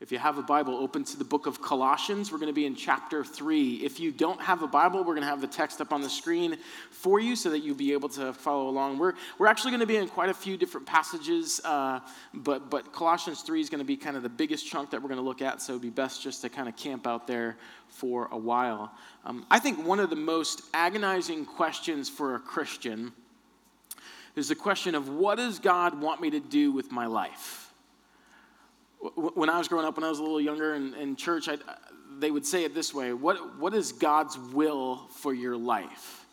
If you have a Bible, open to the book of Colossians. We're going to be in chapter 3. If you don't have a Bible, we're going to have the text up on the screen for you so that you'll be able to follow along. We're, we're actually going to be in quite a few different passages, uh, but, but Colossians 3 is going to be kind of the biggest chunk that we're going to look at, so it'd be best just to kind of camp out there for a while. Um, I think one of the most agonizing questions for a Christian is the question of what does God want me to do with my life? When I was growing up, when I was a little younger in, in church, I, they would say it this way what, what is God's will for your life?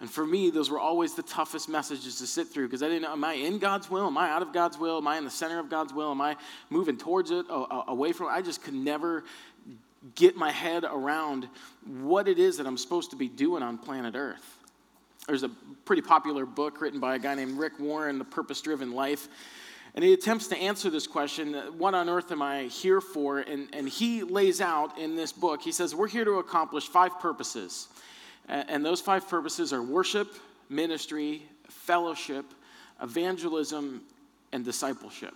And for me, those were always the toughest messages to sit through because I didn't know, am I in God's will? Am I out of God's will? Am I in the center of God's will? Am I moving towards it, away from it? I just could never get my head around what it is that I'm supposed to be doing on planet Earth. There's a pretty popular book written by a guy named Rick Warren, The Purpose Driven Life. And he attempts to answer this question what on earth am I here for? And, and he lays out in this book, he says, We're here to accomplish five purposes. And those five purposes are worship, ministry, fellowship, evangelism, and discipleship.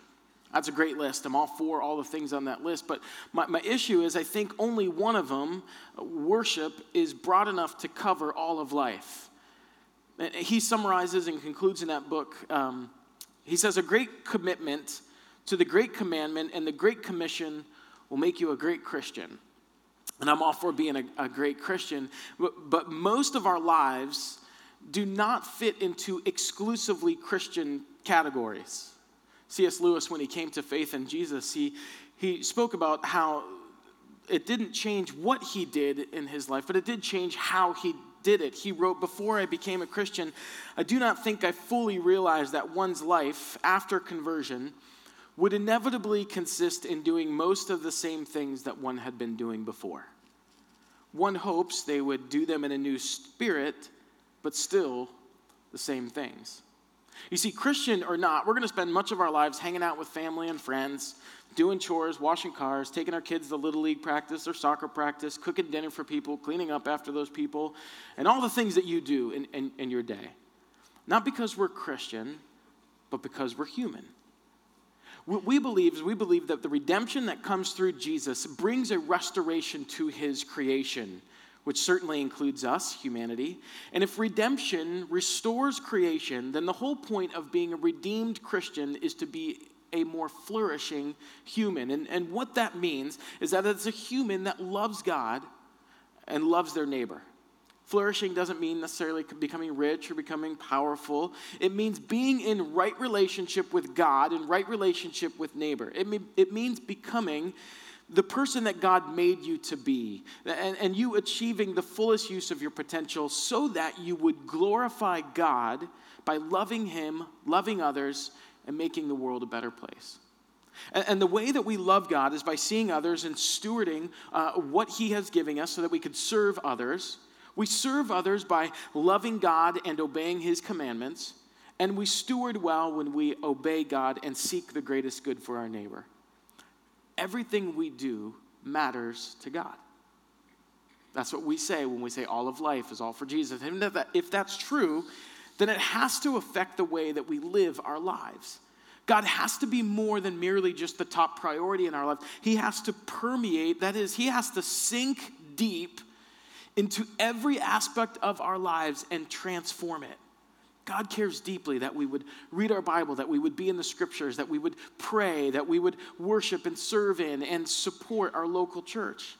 That's a great list. I'm all for all the things on that list. But my, my issue is, I think only one of them, worship, is broad enough to cover all of life. He summarizes and concludes in that book um, he says, A great commitment to the great commandment and the great commission will make you a great Christian. And I'm all for being a, a great Christian, but, but most of our lives do not fit into exclusively Christian categories. C.S. Lewis, when he came to faith in Jesus, he, he spoke about how it didn't change what he did in his life, but it did change how he did it. He wrote, Before I became a Christian, I do not think I fully realized that one's life after conversion would inevitably consist in doing most of the same things that one had been doing before. One hopes they would do them in a new spirit, but still the same things. You see, Christian or not, we're going to spend much of our lives hanging out with family and friends, doing chores, washing cars, taking our kids to little league practice or soccer practice, cooking dinner for people, cleaning up after those people, and all the things that you do in, in, in your day. Not because we're Christian, but because we're human. What we believe is we believe that the redemption that comes through Jesus brings a restoration to his creation which certainly includes us, humanity. And if redemption restores creation, then the whole point of being a redeemed Christian is to be a more flourishing human. And, and what that means is that it's a human that loves God and loves their neighbor. Flourishing doesn't mean necessarily becoming rich or becoming powerful. It means being in right relationship with God and right relationship with neighbor. It, me- it means becoming the person that God made you to be, and, and you achieving the fullest use of your potential so that you would glorify God by loving Him, loving others, and making the world a better place. And, and the way that we love God is by seeing others and stewarding uh, what He has given us so that we could serve others. We serve others by loving God and obeying His commandments. And we steward well when we obey God and seek the greatest good for our neighbor everything we do matters to God. That's what we say when we say all of life is all for Jesus. And if that's true, then it has to affect the way that we live our lives. God has to be more than merely just the top priority in our life. He has to permeate, that is, He has to sink deep into every aspect of our lives and transform it. God cares deeply that we would read our Bible, that we would be in the scriptures, that we would pray, that we would worship and serve in and support our local church.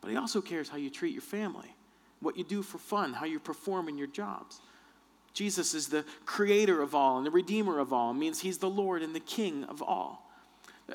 But He also cares how you treat your family, what you do for fun, how you perform in your jobs. Jesus is the creator of all and the redeemer of all, it means He's the Lord and the King of all.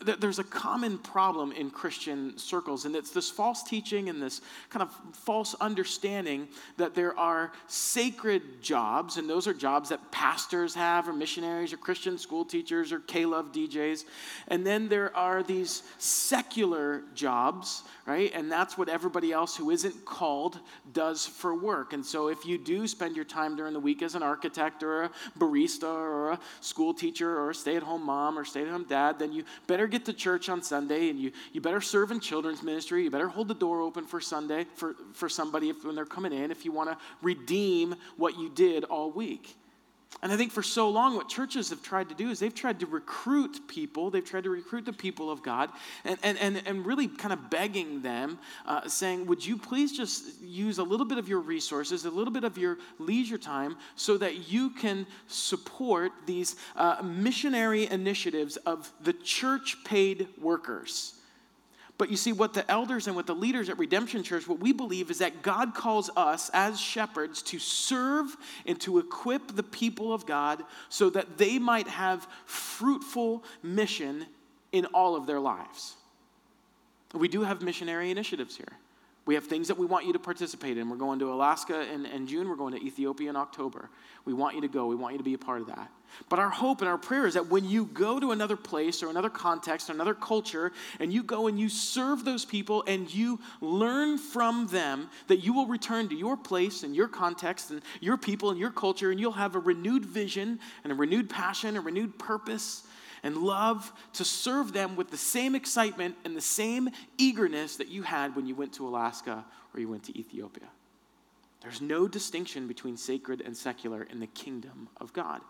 There's a common problem in Christian circles, and it's this false teaching and this kind of false understanding that there are sacred jobs, and those are jobs that pastors have, or missionaries, or Christian school teachers, or K Love DJs. And then there are these secular jobs, right? And that's what everybody else who isn't called does for work. And so if you do spend your time during the week as an architect, or a barista, or a school teacher, or a stay at home mom, or stay at home dad, then you better better get to church on Sunday and you, you better serve in children's ministry. You better hold the door open for Sunday for, for somebody if, when they're coming in if you want to redeem what you did all week. And I think for so long, what churches have tried to do is they've tried to recruit people, they've tried to recruit the people of God, and, and, and, and really kind of begging them, uh, saying, Would you please just use a little bit of your resources, a little bit of your leisure time, so that you can support these uh, missionary initiatives of the church paid workers? But you see, what the elders and what the leaders at Redemption Church, what we believe is that God calls us as shepherds to serve and to equip the people of God so that they might have fruitful mission in all of their lives. We do have missionary initiatives here. We have things that we want you to participate in. We're going to Alaska in, in June. We're going to Ethiopia in October. We want you to go. We want you to be a part of that. But our hope and our prayer is that when you go to another place or another context or another culture and you go and you serve those people and you learn from them, that you will return to your place and your context and your people and your culture and you'll have a renewed vision and a renewed passion, a renewed purpose and love to serve them with the same excitement and the same eagerness that you had when you went to Alaska or you went to Ethiopia. There's no distinction between sacred and secular in the kingdom of God.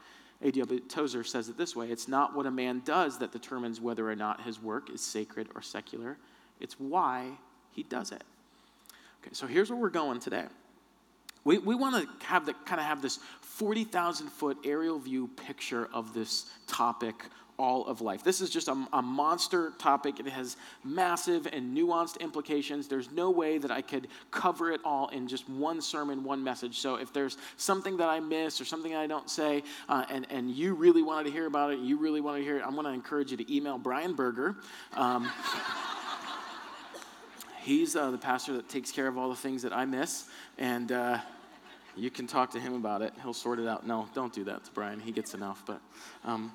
A.W. Tozer says it this way It's not what a man does that determines whether or not his work is sacred or secular, it's why he does it. Okay, so here's where we're going today. We, we want to have the, kind of have this 40,000 foot aerial view picture of this topic all of life. This is just a, a, monster topic. It has massive and nuanced implications. There's no way that I could cover it all in just one sermon, one message. So if there's something that I miss or something I don't say, uh, and, and you really wanted to hear about it, you really want to hear it, I'm going to encourage you to email Brian Berger. Um, he's uh, the pastor that takes care of all the things that I miss. And, uh, you can talk to him about it. He'll sort it out. No, don't do that to Brian. He gets enough. But um,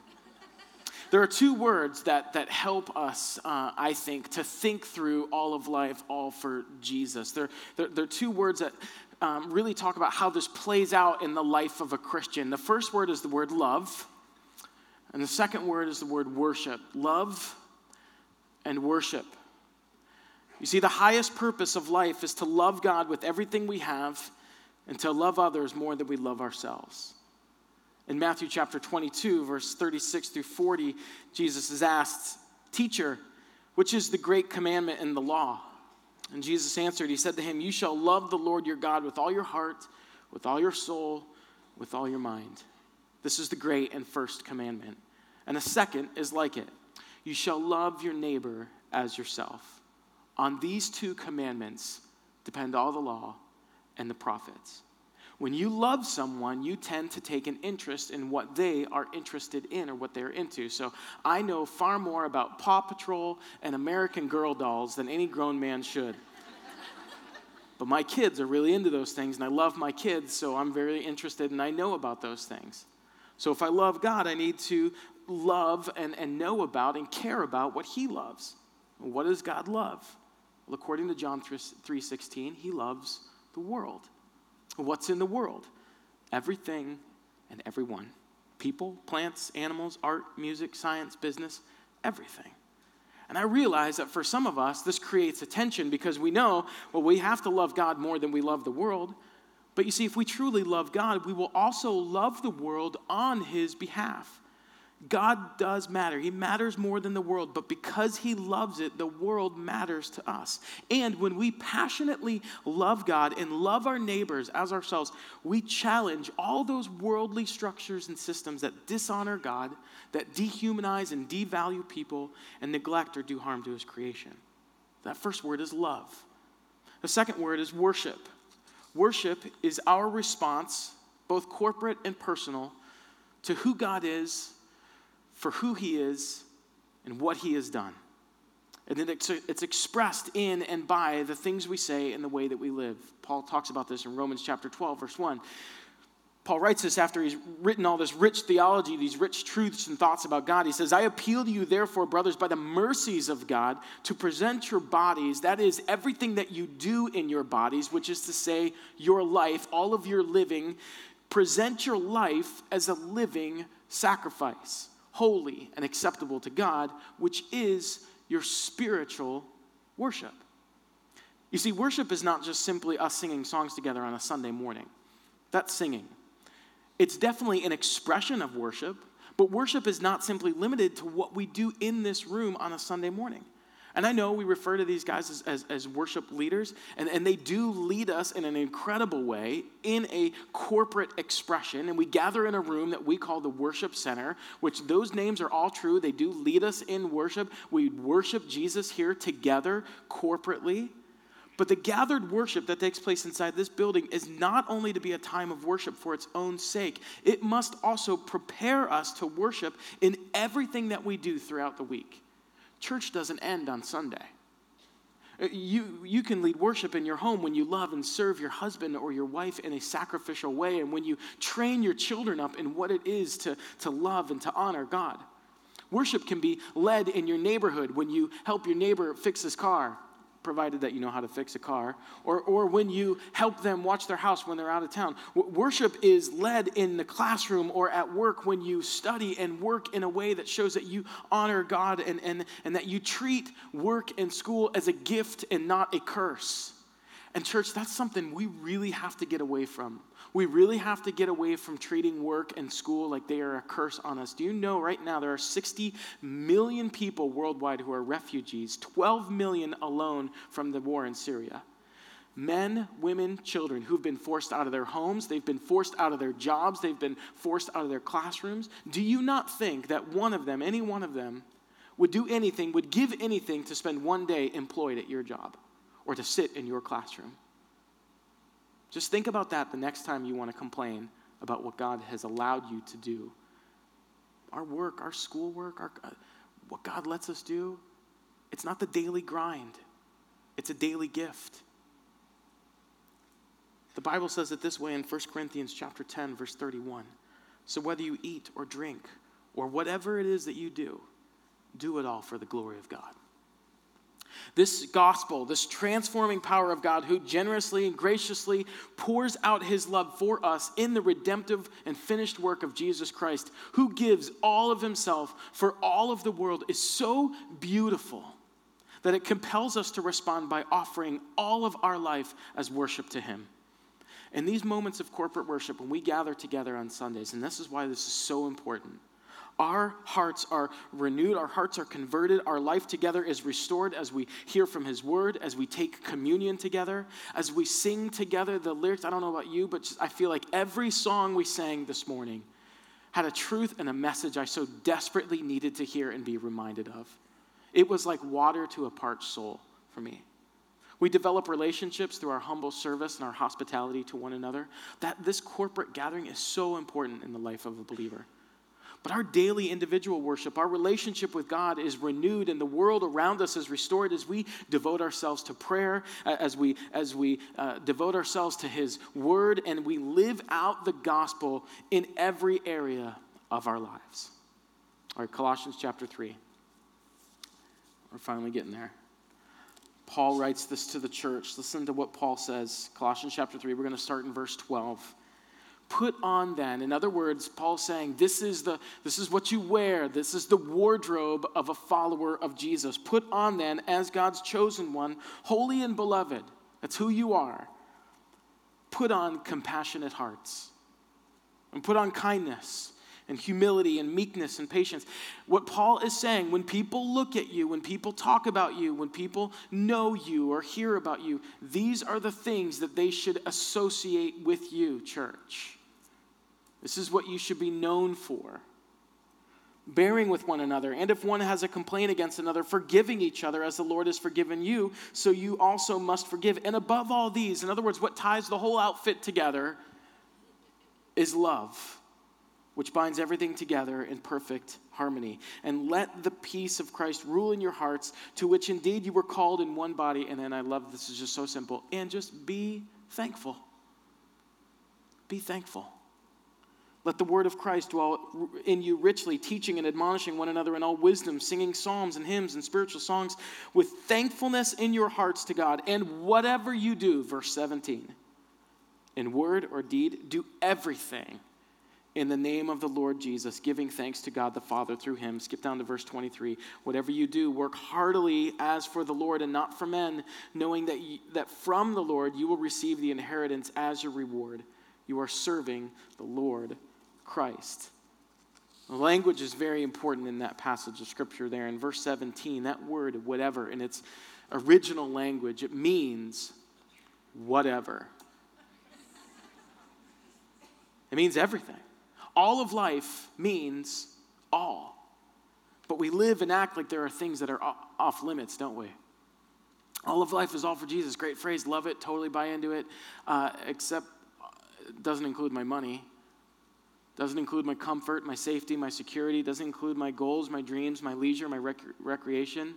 there are two words that, that help us, uh, I think, to think through all of life, all for Jesus. They're, they're, they're two words that um, really talk about how this plays out in the life of a Christian. The first word is the word love, and the second word is the word worship. Love and worship. You see, the highest purpose of life is to love God with everything we have and to love others more than we love ourselves. In Matthew chapter 22, verse 36 through 40, Jesus is asked, Teacher, which is the great commandment in the law? And Jesus answered, He said to him, You shall love the Lord your God with all your heart, with all your soul, with all your mind. This is the great and first commandment. And the second is like it You shall love your neighbor as yourself. On these two commandments depend all the law and the prophets. When you love someone, you tend to take an interest in what they are interested in or what they're into. So I know far more about Paw Patrol and American Girl dolls than any grown man should. but my kids are really into those things, and I love my kids, so I'm very interested and I know about those things. So if I love God, I need to love and, and know about and care about what He loves. What does God love? Well, according to John 3:16, He loves the world. What's in the world? Everything and everyone people, plants, animals, art, music, science, business, everything. And I realize that for some of us, this creates a tension because we know, well, we have to love God more than we love the world. But you see, if we truly love God, we will also love the world on His behalf. God does matter. He matters more than the world, but because He loves it, the world matters to us. And when we passionately love God and love our neighbors as ourselves, we challenge all those worldly structures and systems that dishonor God, that dehumanize and devalue people, and neglect or do harm to His creation. That first word is love. The second word is worship. Worship is our response, both corporate and personal, to who God is for who he is and what he has done. And then it's, expressed in and by the things we say and the way that we live. Paul talks about this in Romans chapter 12, verse 1. Paul writes this after he's written all this rich theology, these rich truths and thoughts about God. He says, I appeal to you, therefore, brothers, by the mercies of God, to present your bodies, that is, everything that you do in your bodies, which is to say, your life, all of your living, present your life as a living sacrifice holy and acceptable to God, which is your spiritual worship. You see, worship is not just simply us singing songs together on a Sunday morning. That's singing. it's definitely an expression of worship, but worship is not simply limited to what we do in this room on a Sunday morning. And I know we refer to these guys as, as, as, worship leaders, and, and they do lead us in an incredible way in a corporate expression. And we gather in a room that we call the worship center, which those names are all true. They do lead us in worship. We worship Jesus here together corporately. But the gathered worship that takes place inside this building is not only to be a time of worship for its own sake, it must also prepare us to worship in everything that we do throughout the week. Church doesn't end on Sunday. Uh, you, you can lead worship in your home when you love and serve your husband or your wife in a sacrificial way, and when you train your children up in what it is to, to love and to honor God. Worship can be led in your neighborhood when you help your neighbor fix his car provided that you know how to fix a car, or, or when you help them watch their house when they're out of town. Worship is led in the classroom or at work when you study and work in a way that shows that you honor God and, and, and that you treat work and school as a gift and not a curse. And, church, that's something we really have to get away from. We really have to get away from treating work and school like they are a curse on us. Do you know right now there are 60 million people worldwide who are refugees, 12 million alone from the war in Syria? Men, women, children who've been forced out of their homes, they've been forced out of their jobs, they've been forced out of their classrooms. Do you not think that one of them, any one of them, would do anything, would give anything to spend one day employed at your job? Or to sit in your classroom. Just think about that the next time you want to complain about what God has allowed you to do. Our work, our schoolwork, our, uh, what God lets us do, it's not the daily grind, it's a daily gift. The Bible says it this way in 1 Corinthians chapter 10 verse 31. So whether you eat or drink or whatever it is that you do, do it all for the glory of God. This gospel, this transforming power of God who generously and graciously pours out his love for us in the redemptive and finished work of Jesus Christ, who gives all of himself for all of the world, is so beautiful that it compels us to respond by offering all of our life as worship to him. In these moments of corporate worship, when we gather together on Sundays, and this is why this is so important our hearts are renewed, our hearts are converted, our life together is restored as we hear from His Word, as we take communion together, as we sing together the lyrics. I don't know about you, but just, I feel like every song we sang this morning had a truth and a message I so desperately needed to hear and be reminded of. It was like water to a parched soul for me. We develop relationships through our humble service and our hospitality to one another. That this corporate gathering is so important in the life of a believer. But our daily individual worship, our relationship with God is renewed and the world around us is restored as we devote ourselves to prayer, as we, as we uh, devote ourselves to His Word, and we live out the gospel in every area of our lives. All right, Colossians chapter 3. We're finally getting there. Paul writes this to the church. Listen to what Paul says. Colossians chapter 3, we're going to start in verse 12. Put on then, in other words, Paul's saying, this is, the, this is what you wear. This is the wardrobe of a follower of Jesus. Put on then, as God's chosen one, holy and beloved. That's who you are. Put on compassionate hearts. And put on kindness and humility and meekness and patience. What Paul is saying, when people look at you, when people talk about you, when people know you or hear about you, these are the things that they should associate with you, church. This is what you should be known for. Bearing with one another, and if one has a complaint against another, forgiving each other as the Lord has forgiven you, so you also must forgive. And above all these, in other words, what ties the whole outfit together is love, which binds everything together in perfect harmony. And let the peace of Christ rule in your hearts, to which indeed you were called in one body. And then I love this is just so simple. And just be thankful. Be thankful. Let the word of Christ dwell in you richly, teaching and admonishing one another in all wisdom, singing psalms and hymns and spiritual songs with thankfulness in your hearts to God. And whatever you do, verse 17, in word or deed, do everything in the name of the Lord Jesus, giving thanks to God the Father through him. Skip down to verse 23. Whatever you do, work heartily as for the Lord and not for men, knowing that, you, that from the Lord you will receive the inheritance as your reward. You are serving the Lord Christ. The language is very important in that passage of scripture there. In verse 17, that word, whatever, in its original language, it means whatever. It means everything. All of life means all. But we live and act like there are things that are off limits, don't we? All of life is all for Jesus. Great phrase. Love it. Totally buy into it. Uh, except, it uh, doesn't include my money. Doesn't include my comfort, my safety, my security. Doesn't include my goals, my dreams, my leisure, my rec- recreation.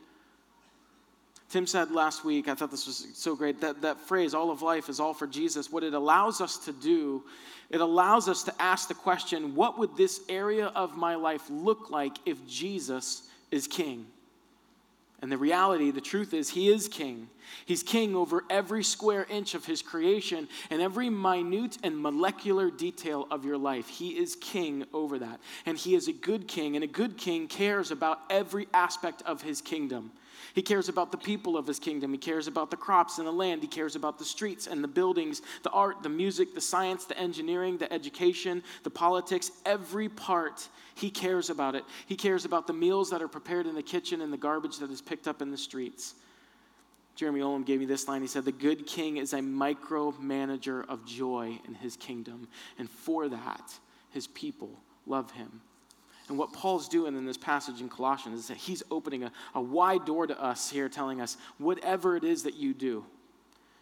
Tim said last week, I thought this was so great, that, that phrase, all of life is all for Jesus, what it allows us to do, it allows us to ask the question, what would this area of my life look like if Jesus is king? And the reality, the truth is, he is king. He's king over every square inch of his creation and every minute and molecular detail of your life. He is king over that. And he is a good king, and a good king cares about every aspect of his kingdom. He cares about the people of his kingdom. He cares about the crops and the land. He cares about the streets and the buildings, the art, the music, the science, the engineering, the education, the politics, every part. He cares about it. He cares about the meals that are prepared in the kitchen and the garbage that is picked up in the streets. Jeremy Olam gave me this line. He said, The good king is a micromanager of joy in his kingdom. And for that, his people love him. And what Paul's doing in this passage in Colossians is that he's opening a, a wide door to us here, telling us whatever it is that you do,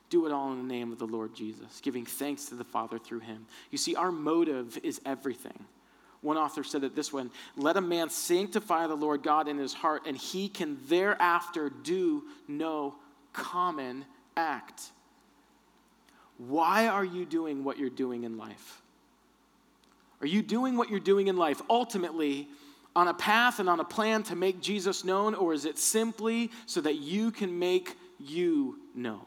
do it all in the name of the Lord Jesus, giving thanks to the Father through him. You see, our motive is everything. One author said it this way Let a man sanctify the Lord God in his heart, and he can thereafter do no common act. Why are you doing what you're doing in life? Are you doing what you're doing in life ultimately on a path and on a plan to make Jesus known, or is it simply so that you can make you known?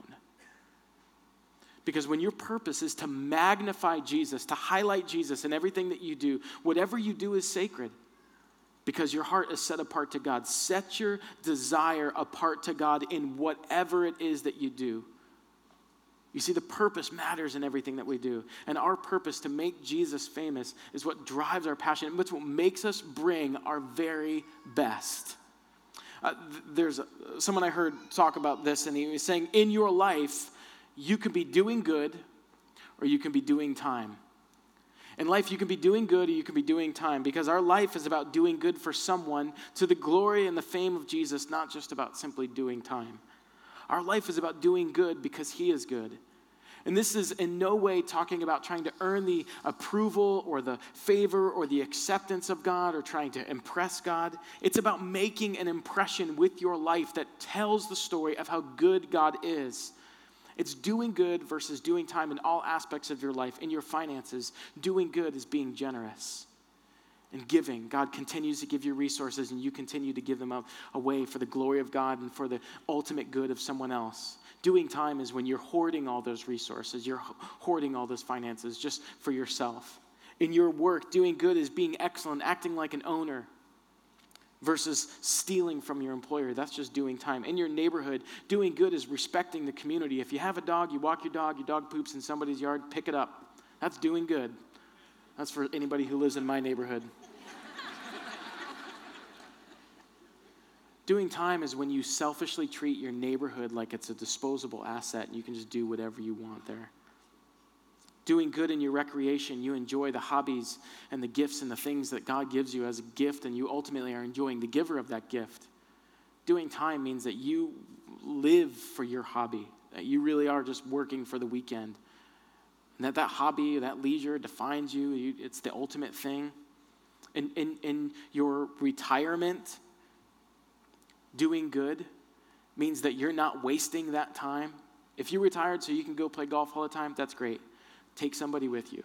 Because when your purpose is to magnify Jesus, to highlight Jesus in everything that you do, whatever you do is sacred because your heart is set apart to God. Set your desire apart to God in whatever it is that you do. You see, the purpose matters in everything that we do. And our purpose to make Jesus famous is what drives our passion. It's what makes us bring our very best. Uh, there's a, someone I heard talk about this, and he was saying, In your life, you can be doing good or you can be doing time. In life, you can be doing good or you can be doing time because our life is about doing good for someone to the glory and the fame of Jesus, not just about simply doing time. Our life is about doing good because He is good. And this is in no way talking about trying to earn the approval or the favor or the acceptance of God or trying to impress God. It's about making an impression with your life that tells the story of how good God is. It's doing good versus doing time in all aspects of your life. In your finances, doing good is being generous and giving. God continues to give you resources, and you continue to give them away for the glory of God and for the ultimate good of someone else. Doing time is when you're hoarding all those resources, you're hoarding all those finances just for yourself. In your work, doing good is being excellent, acting like an owner versus stealing from your employer. That's just doing time. In your neighborhood, doing good is respecting the community. If you have a dog, you walk your dog, your dog poops in somebody's yard, pick it up. That's doing good. That's for anybody who lives in my neighborhood. Doing time is when you selfishly treat your neighborhood like it's a disposable asset and you can just do whatever you want there. Doing good in your recreation, you enjoy the hobbies and the gifts and the things that God gives you as a gift, and you ultimately are enjoying the giver of that gift. Doing time means that you live for your hobby, that you really are just working for the weekend. And that that hobby, that leisure defines you, it's the ultimate thing. In, in, in your retirement, doing good means that you're not wasting that time. If you're retired so you can go play golf all the time, that's great. Take somebody with you.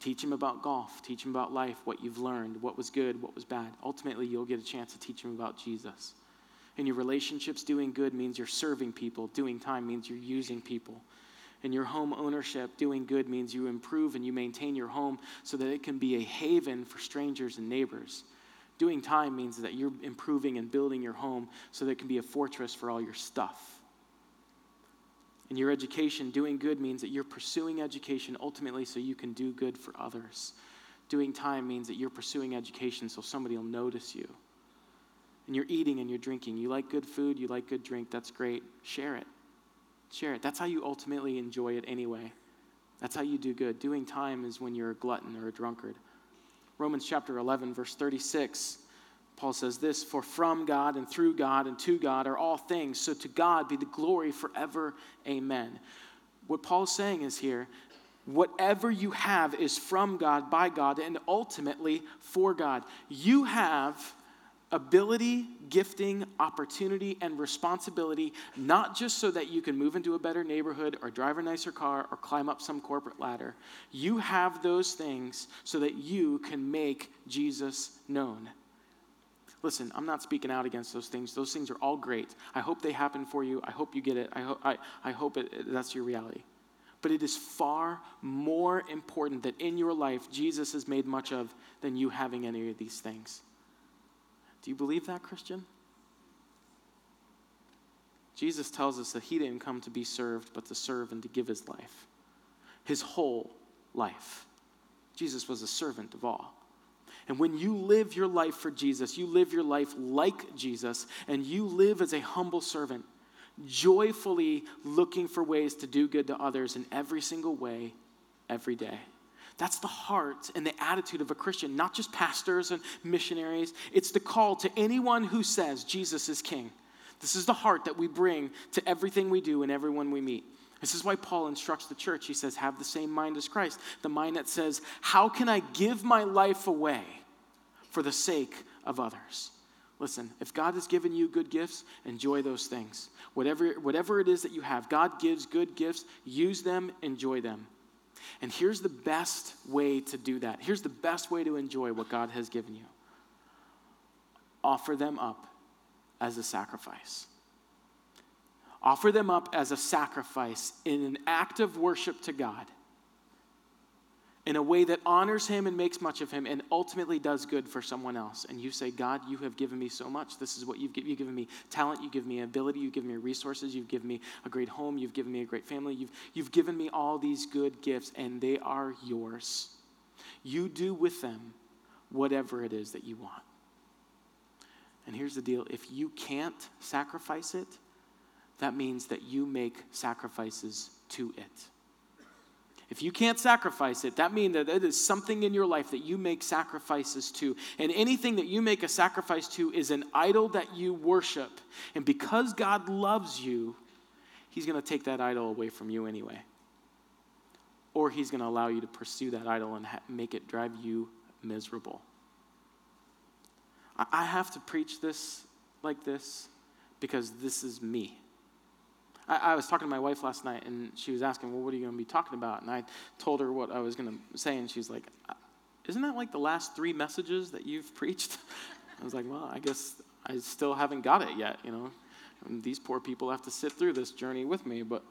Teach them about golf. Teach them about life, what you've learned, what was good, what was bad. Ultimately, you'll get a chance to teach them about Jesus. In your relationships, doing good means you're serving people. Doing time means you're using people. In your home ownership, doing good means you improve and you maintain your home so that it can be a haven for strangers and neighbors. Doing time means that you're improving and building your home so that it can be a fortress for all your stuff. In your education, doing good means that you're pursuing education ultimately so you can do good for others. Doing time means that you're pursuing education so somebody will notice you. And you're eating and you're drinking. You like good food, you like good drink, that's great. Share it. Share it. That's how you ultimately enjoy it anyway. That's how you do good. Doing time is when you're a glutton or a drunkard. Romans chapter 11, verse 36, Paul says this For from God and through God and to God are all things, so to God be the glory forever. Amen. What Paul's saying is here whatever you have is from God, by God, and ultimately for God. You have ability, gifting, opportunity, and responsibility, not just so that you can move into a better neighborhood or drive a nicer car or climb up some corporate ladder. You have those things so that you can make Jesus known. Listen, I'm not speaking out against those things. Those things are all great. I hope they happen for you. I hope you get it. I, ho- I, I hope it, that's your reality. But it is far more important that in your life Jesus is made much of than you having any of these things. Do you believe that, Christian? Jesus tells us that he didn't come to be served, but to serve and to give his life, his whole life. Jesus was a servant of all. And when you live your life for Jesus, you live your life like Jesus, and you live as a humble servant, joyfully looking for ways to do good to others in every single way, every day. That's the heart and the attitude of a Christian, not just pastors and missionaries. It's the call to anyone who says Jesus is king. This is the heart that we bring to everything we do and everyone we meet. This is why Paul instructs the church. He says, Have the same mind as Christ. The mind that says, How can I give my life away for the sake of others? Listen, if God has given you good gifts, enjoy those things. Whatever, whatever it is that you have, God gives good gifts, use them, enjoy them. And here's the best way to do that. Here's the best way to enjoy what God has given you offer them up as a sacrifice. Offer them up as a sacrifice in an act of worship to God in a way that honors him and makes much of him and ultimately does good for someone else. And you say, God, you have given me so much. This is what you've, given me talent, you've given me ability, you've given me resources, you've given me a great home, you've given me a great family, you've, you've given me all these good gifts, and they are yours. You do with them whatever it is that you want. And here's the deal if you can't sacrifice it, that means that you make sacrifices to it. If you can't sacrifice it, that means that it is something in your life that you make sacrifices to. And anything that you make a sacrifice to is an idol that you worship. And because God loves you, He's going to take that idol away from you anyway. Or He's going to allow you to pursue that idol and ha- make it drive you miserable. I-, I have to preach this like this because this is me. I, I, was talking to my wife last night, and she was asking, Well, what are you going to be talking about? And I told her what I was going to say, and she's like, uh, Isn't that like the last three messages that you've preached? I was like, Well, I guess I still haven't got it yet, you know. And these poor people have to sit through this journey with me, but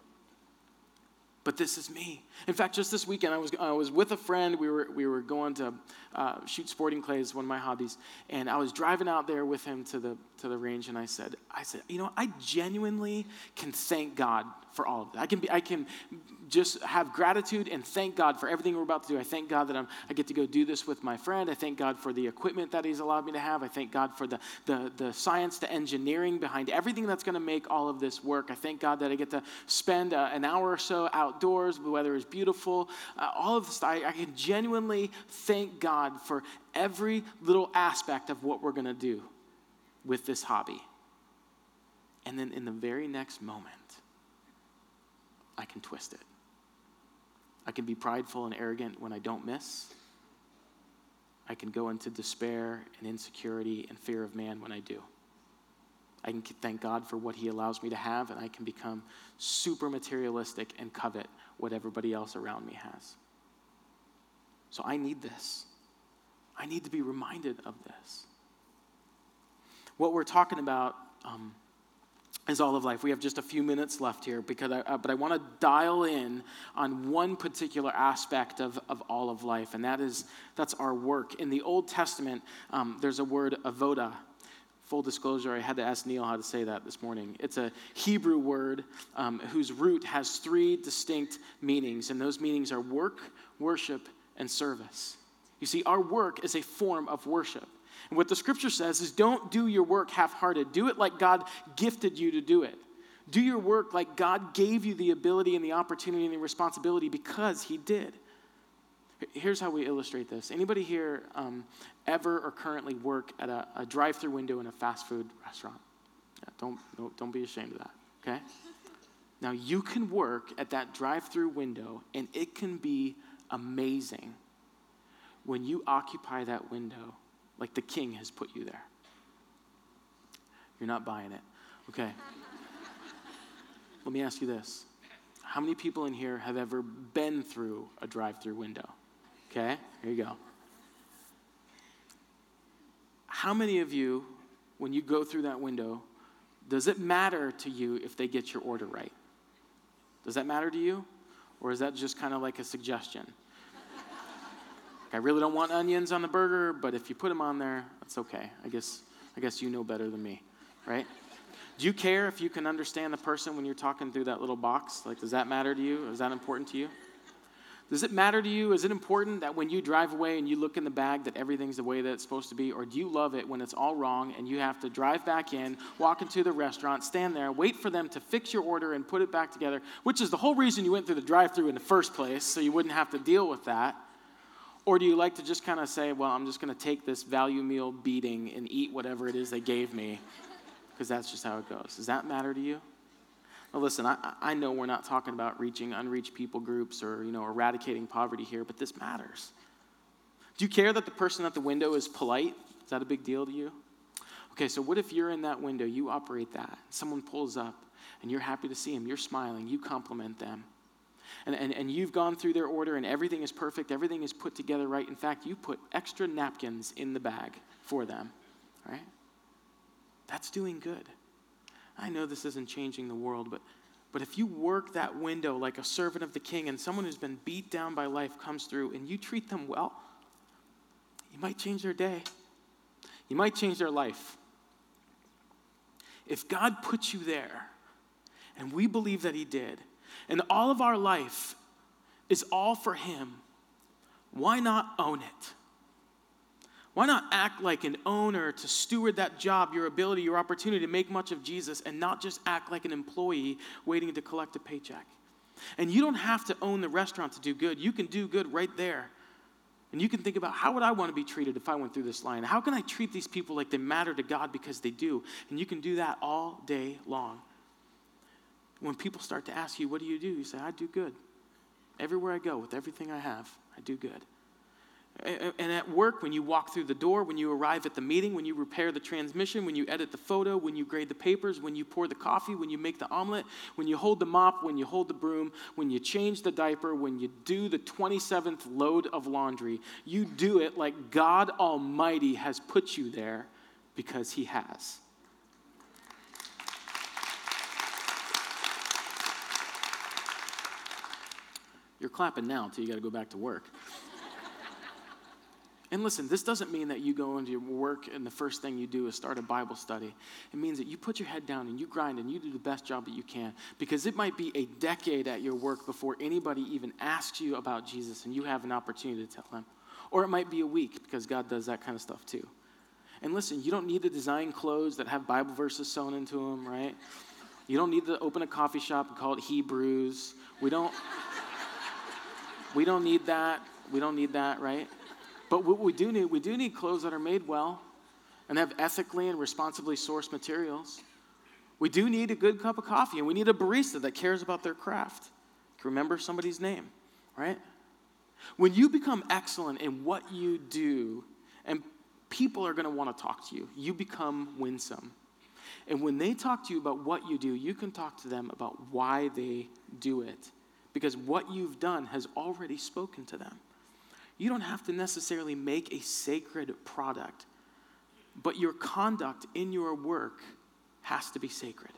but this is me. In fact, just this weekend, I was, I was with a friend. We were, we were going to uh, shoot sporting clays, one of my hobbies. And I was driving out there with him to the, to the range, and I said, I said, you know, I genuinely can thank God for all of that. I can, be, I can just have gratitude and thank God for everything we're about to do. I thank God that I'm, I get to go do this with my friend. I thank God for the equipment that He's allowed me to have. I thank God for the, the, the science, the engineering behind everything that's going to make all of this work. I thank God that I get to spend uh, an hour or so outdoors. The weather is beautiful. Uh, all of this, I, I can genuinely thank God for every little aspect of what we're going to do with this hobby. And then in the very next moment, I can twist it. I can be prideful and arrogant when I don't miss. I can go into despair and insecurity and fear of man when I do. I can thank God for what He allows me to have, and I can become super materialistic and covet what everybody else around me has. So I need this. I need to be reminded of this. What we're talking about um, is all of life. We have just a few minutes left here, because I, uh, but I want to dial in on one particular aspect of, of all of life, and that is that's our work. In the Old Testament, um, there's a word avoda. Full disclosure, I had to ask Neil how to say that this morning. It's a Hebrew word um, whose root has three distinct meanings, and those meanings are work, worship, and service. You You see, our work is a form of worship. And what the scripture says is don't do your work half hearted. Do it like God gifted you to do it. Do your work like God gave you the ability and the opportunity and the responsibility because He did. Here's how we illustrate this. Anybody here um, ever or currently work at a, a drive through window in a fast food restaurant? Yeah, don't, don't, don't be ashamed of that, okay? Now, you can work at that drive through window, and it can be amazing when you occupy that window like the king has put you there. You're not buying it. Okay. Let me ask you this How many people in here have ever been through a drive through window? Okay, here you go. How many of you, when you go through that window, does it matter to you if they get your order right? Does that matter to you? Or is that just kind of like a suggestion? I really don't want onions on the burger, but if you put them on there, that's okay. I guess, I guess you know better than me, right? Do you care if you can understand the person when you're talking through that little box? Like, does that matter to you? Is that important to you? Does it matter to you? Is it important that when you drive away and you look in the bag that everything's the way that it's supposed to be? Or do you love it when it's all wrong and you have to drive back in, walk into the restaurant, stand there, wait for them to fix your order and put it back together, which is the whole reason you went through the drive through in the first place, so you wouldn't have to deal with that? Or do you like to just kind of say, well, I'm just going to take this value meal beating and eat whatever it is they gave me? Because that's just how it goes. Does that matter to you? Now, listen, I, I know we're not talking about reaching unreached people groups or, you know, eradicating poverty here, but this matters. Do you care that the person at the window is polite? Is that a big deal to you? Okay, so what if you're in that window, you operate that, someone pulls up, and you're happy to see them, you're smiling, you compliment them, and, and, and you've gone through their order, and everything is perfect, everything is put together right. In fact, you put extra napkins in the bag for them, right? That's doing good. I know this isn't changing the world, but, but if you work that window like a servant of the king and someone who's been beat down by life comes through and you treat them well, you might change their day. You might change their life. If God put you there, and we believe that He did, and all of our life is all for Him, why not own it? Why not act like an owner to steward that job, your ability, your opportunity to make much of Jesus, and not just act like an employee waiting to collect a paycheck? And you don't have to own the restaurant to do good. You can do good right there. And you can think about how would I want to be treated if I went through this line? How can I treat these people like they matter to God because they do? And you can do that all day long. When people start to ask you, What do you do? You say, I do good. Everywhere I go, with everything I have, I do good. And at work, when you walk through the door, when you arrive at the meeting, when you repair the transmission, when you edit the photo, when you grade the papers, when you pour the coffee, when you make the omelet, when you hold the mop, when you hold the broom, when you change the diaper, when you do the 27th load of laundry, you do it like God Almighty has put you there because He has. You're clapping now until you got to go back to work. And listen, this doesn't mean that you go into your work and the first thing you do is start a Bible study. It means that you put your head down and you grind and you do the best job that you can because it might be a decade at your work before anybody even asks you about Jesus and you have an opportunity to tell them. Or it might be a week because God does that kind of stuff too. And listen, you don't need to design clothes that have Bible verses sewn into them, right? You don't need to open a coffee shop and call it Hebrews. We don't we don't need that. We don't need that, right? But what we do need, we do need clothes that are made well and have ethically and responsibly sourced materials. We do need a good cup of coffee, and we need a barista that cares about their craft. Remember somebody's name, right? When you become excellent in what you do, and people are going to want to talk to you, you become winsome. And when they talk to you about what you do, you can talk to them about why they do it. Because what you've done has already spoken to them. You don't have to necessarily make a sacred product, but your conduct in your work has to be sacred.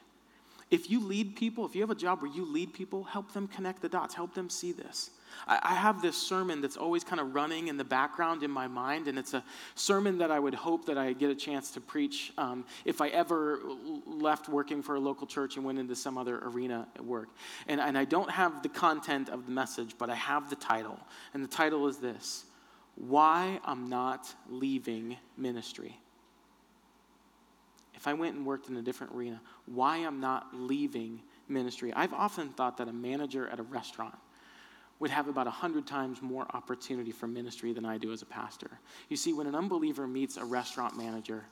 If you lead people, if you have a job where you lead people, help them connect the dots, help them see this. I, I have this sermon that's always kind of running in the background in my mind, and it's a sermon that I would hope that I get a chance to preach um, if I ever left working for a local church and went into some other arena at work. And, and I don't have the content of the message, but I have the title. And the title is this why I'm not leaving ministry. If I went and worked in a different arena, why I'm not leaving ministry. I've often thought that a manager at a restaurant would have about 100 times more opportunity for ministry than I do as a pastor. You see, when an unbeliever meets a restaurant manager,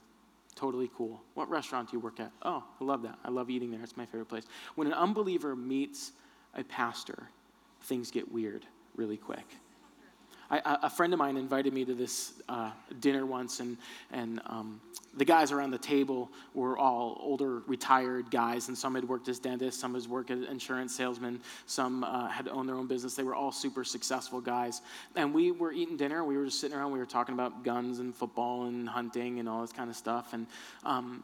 totally cool. What restaurant do you work at? Oh, I love that. I love eating there. It's my favorite place. When an unbeliever meets a pastor, things get weird really quick. I, a friend of mine invited me to this uh, dinner once, and, and um, the guys around the table were all older, retired guys, and some had worked as dentists, some had worked as insurance salesmen, some uh, had owned their own business. They were all super successful guys. And we were eating dinner, we were just sitting around, we were talking about guns and football and hunting and all this kind of stuff. And um,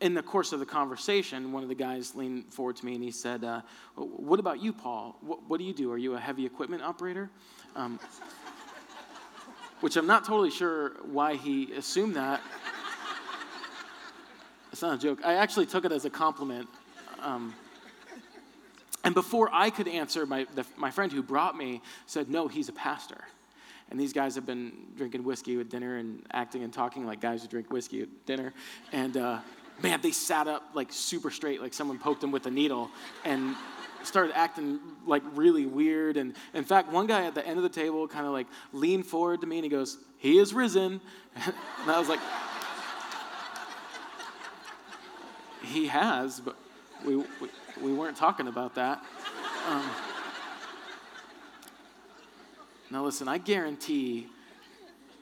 in the course of the conversation, one of the guys leaned forward to me and he said, uh, What about you, Paul? What, what, do you do? Are you a heavy equipment operator? Um, which I'm not totally sure why he assumed that. It's not a joke. I actually took it as a compliment. Um, and before I could answer, my, the, my friend who brought me said, No, he's a pastor. And these guys have been drinking whiskey with dinner and acting and talking like guys who drink whiskey at dinner. And uh, man, they sat up like super straight, like someone poked them with a needle. And started acting like really weird. And in fact, one guy at the end of the table kind of like leaned forward to me and he goes, He is risen. and I was like, He has, but we, we, we weren't talking about that. Um, now, listen, I guarantee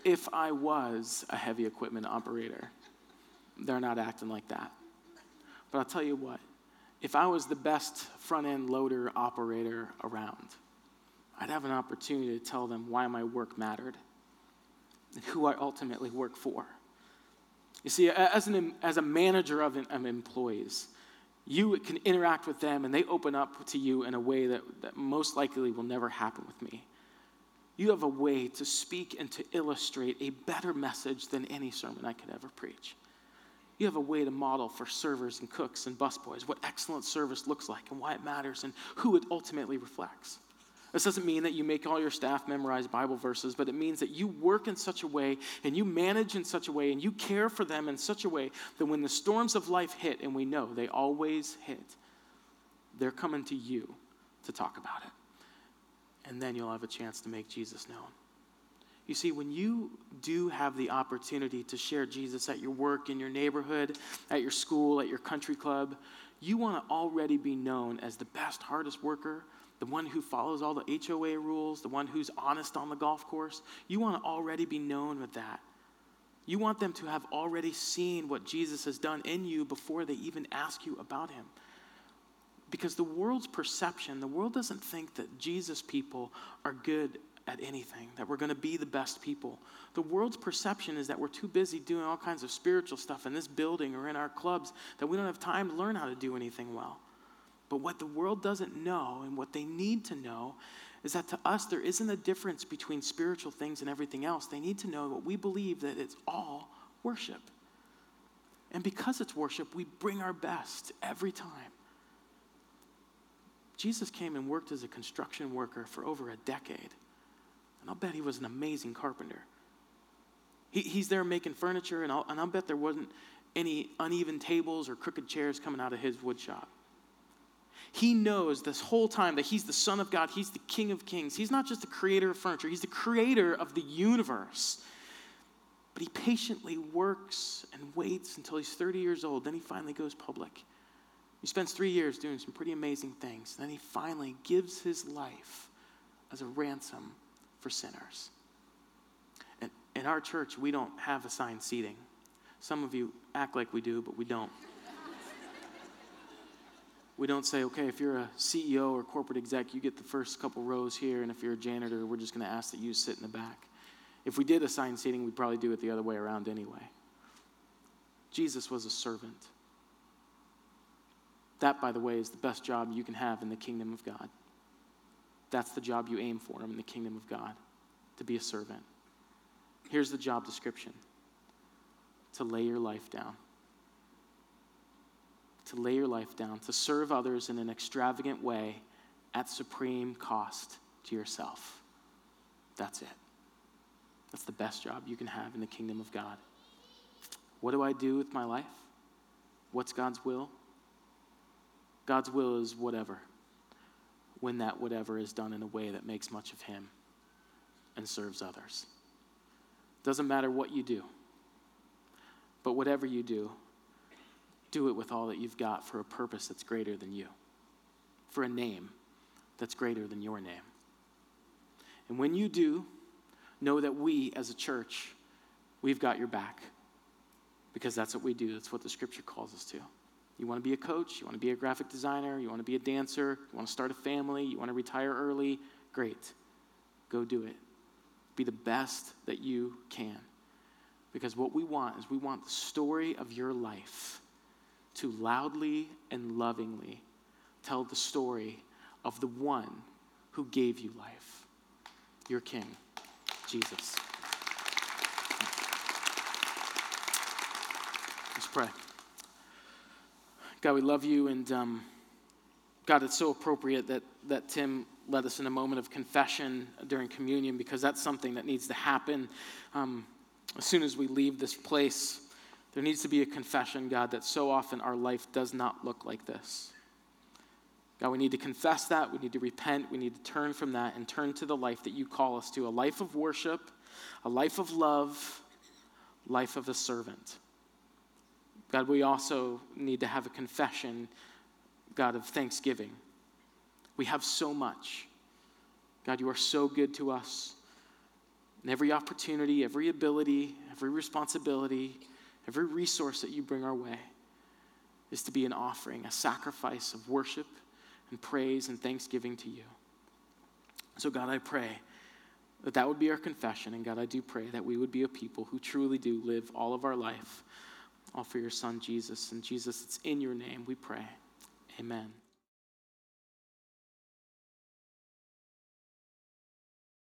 if I was a heavy equipment operator, they're not acting like that. But I'll tell you what, if I was the best front end loader operator around, I'd have an opportunity to tell them why my work mattered and who I ultimately work for. You see, as, an, as a manager of, of employees, you can interact with them and they open up to you in a way that, that most likely will never happen with me. You have a way to speak and to illustrate a better message than any sermon I could ever preach. You have a way to model for servers and cooks and busboys what excellent service looks like and why it matters and who it ultimately reflects. This doesn't mean that you make all your staff memorize Bible verses, but it means that you work in such a way and you manage in such a way and you care for them in such a way that when the storms of life hit, and we know they always hit, they're coming to you to talk about it. And then you'll have a chance to make Jesus known. You see, when you do have the opportunity to share Jesus at your work, in your neighborhood, at your school, at your country club, you want to already be known as the best, hardest worker, the one who follows all the HOA rules, the one who's honest on the golf course. You want to already be known with that. You want them to have already seen what Jesus has done in you before they even ask you about him. Because the world's perception, the world doesn't think that Jesus people are good at anything, that we're going to be the best people. The world's perception is that we're too busy doing all kinds of spiritual stuff in this building or in our clubs that we don't have time to learn how to do anything well. But what the world doesn't know and what they need to know is that to us there isn't a difference between spiritual things and everything else. They need to know what we believe that it's all worship. And because it's worship, we bring our best every time. Jesus came and worked as a construction worker for over a decade. And I'll bet he was an amazing carpenter. He, he's there making furniture, and I'll, and I'll bet there wasn't any uneven tables or crooked chairs coming out of his woodshop. He knows this whole time that he's the Son of God, he's the King of Kings. He's not just the creator of furniture, he's the creator of the universe. But he patiently works and waits until he's 30 years old. Then he finally goes public. He spends three years doing some pretty amazing things. Then he finally gives his life as a ransom for sinners. And in our church, we don't have assigned seating. Some of you act like we do, but we don't. we don't say, okay, if you're a CEO or corporate exec, you get the first couple rows here, and if you're a janitor, we're just going to ask that you sit in the back. If we did assign seating, we'd probably do it the other way around anyway. Jesus was a servant. That, by the way, is the best job you can have in the kingdom of God. That's the job you aim for in the kingdom of God to be a servant. Here's the job description to lay your life down. To lay your life down, to serve others in an extravagant way at supreme cost to yourself. That's it. That's the best job you can have in the kingdom of God. What do I do with my life? What's God's will? God's will is whatever, when that whatever is done in a way that makes much of Him and serves others. Doesn't matter what you do, but whatever you do, do it with all that you've got for a purpose that's greater than you, for a name that's greater than your name. And when you do, know that we as a church, we've got your back because that's what we do. That's what the scripture calls us to. You want to be a coach, you want to be a graphic designer, you want to be a dancer, you want to start a family, you want to retire early, great. Go do it. Be the best that you can. Because what we want is we want the story of your life to loudly and lovingly tell the story of the one who gave you life, your King, Jesus. Let's pray. God, we love you, and um, God, it's so appropriate that, that Tim led us in a moment of confession during communion because that's something that needs to happen um, as soon as we leave this place. There needs to be a confession, God, that so often our life does not look like this. God, we need to confess that. We need to repent. We need to turn from that and turn to the life that you call us to a life of worship, a life of love, life of a servant. God, we also need to have a confession, God, of thanksgiving. We have so much. God, you are so good to us. And every opportunity, every ability, every responsibility, every resource that you bring our way is to be an offering, a sacrifice of worship and praise and thanksgiving to you. So, God, I pray that that would be our confession. And God, I do pray that we would be a people who truly do live all of our life all for your son, Jesus. And Jesus, it's in your name we pray. Amen.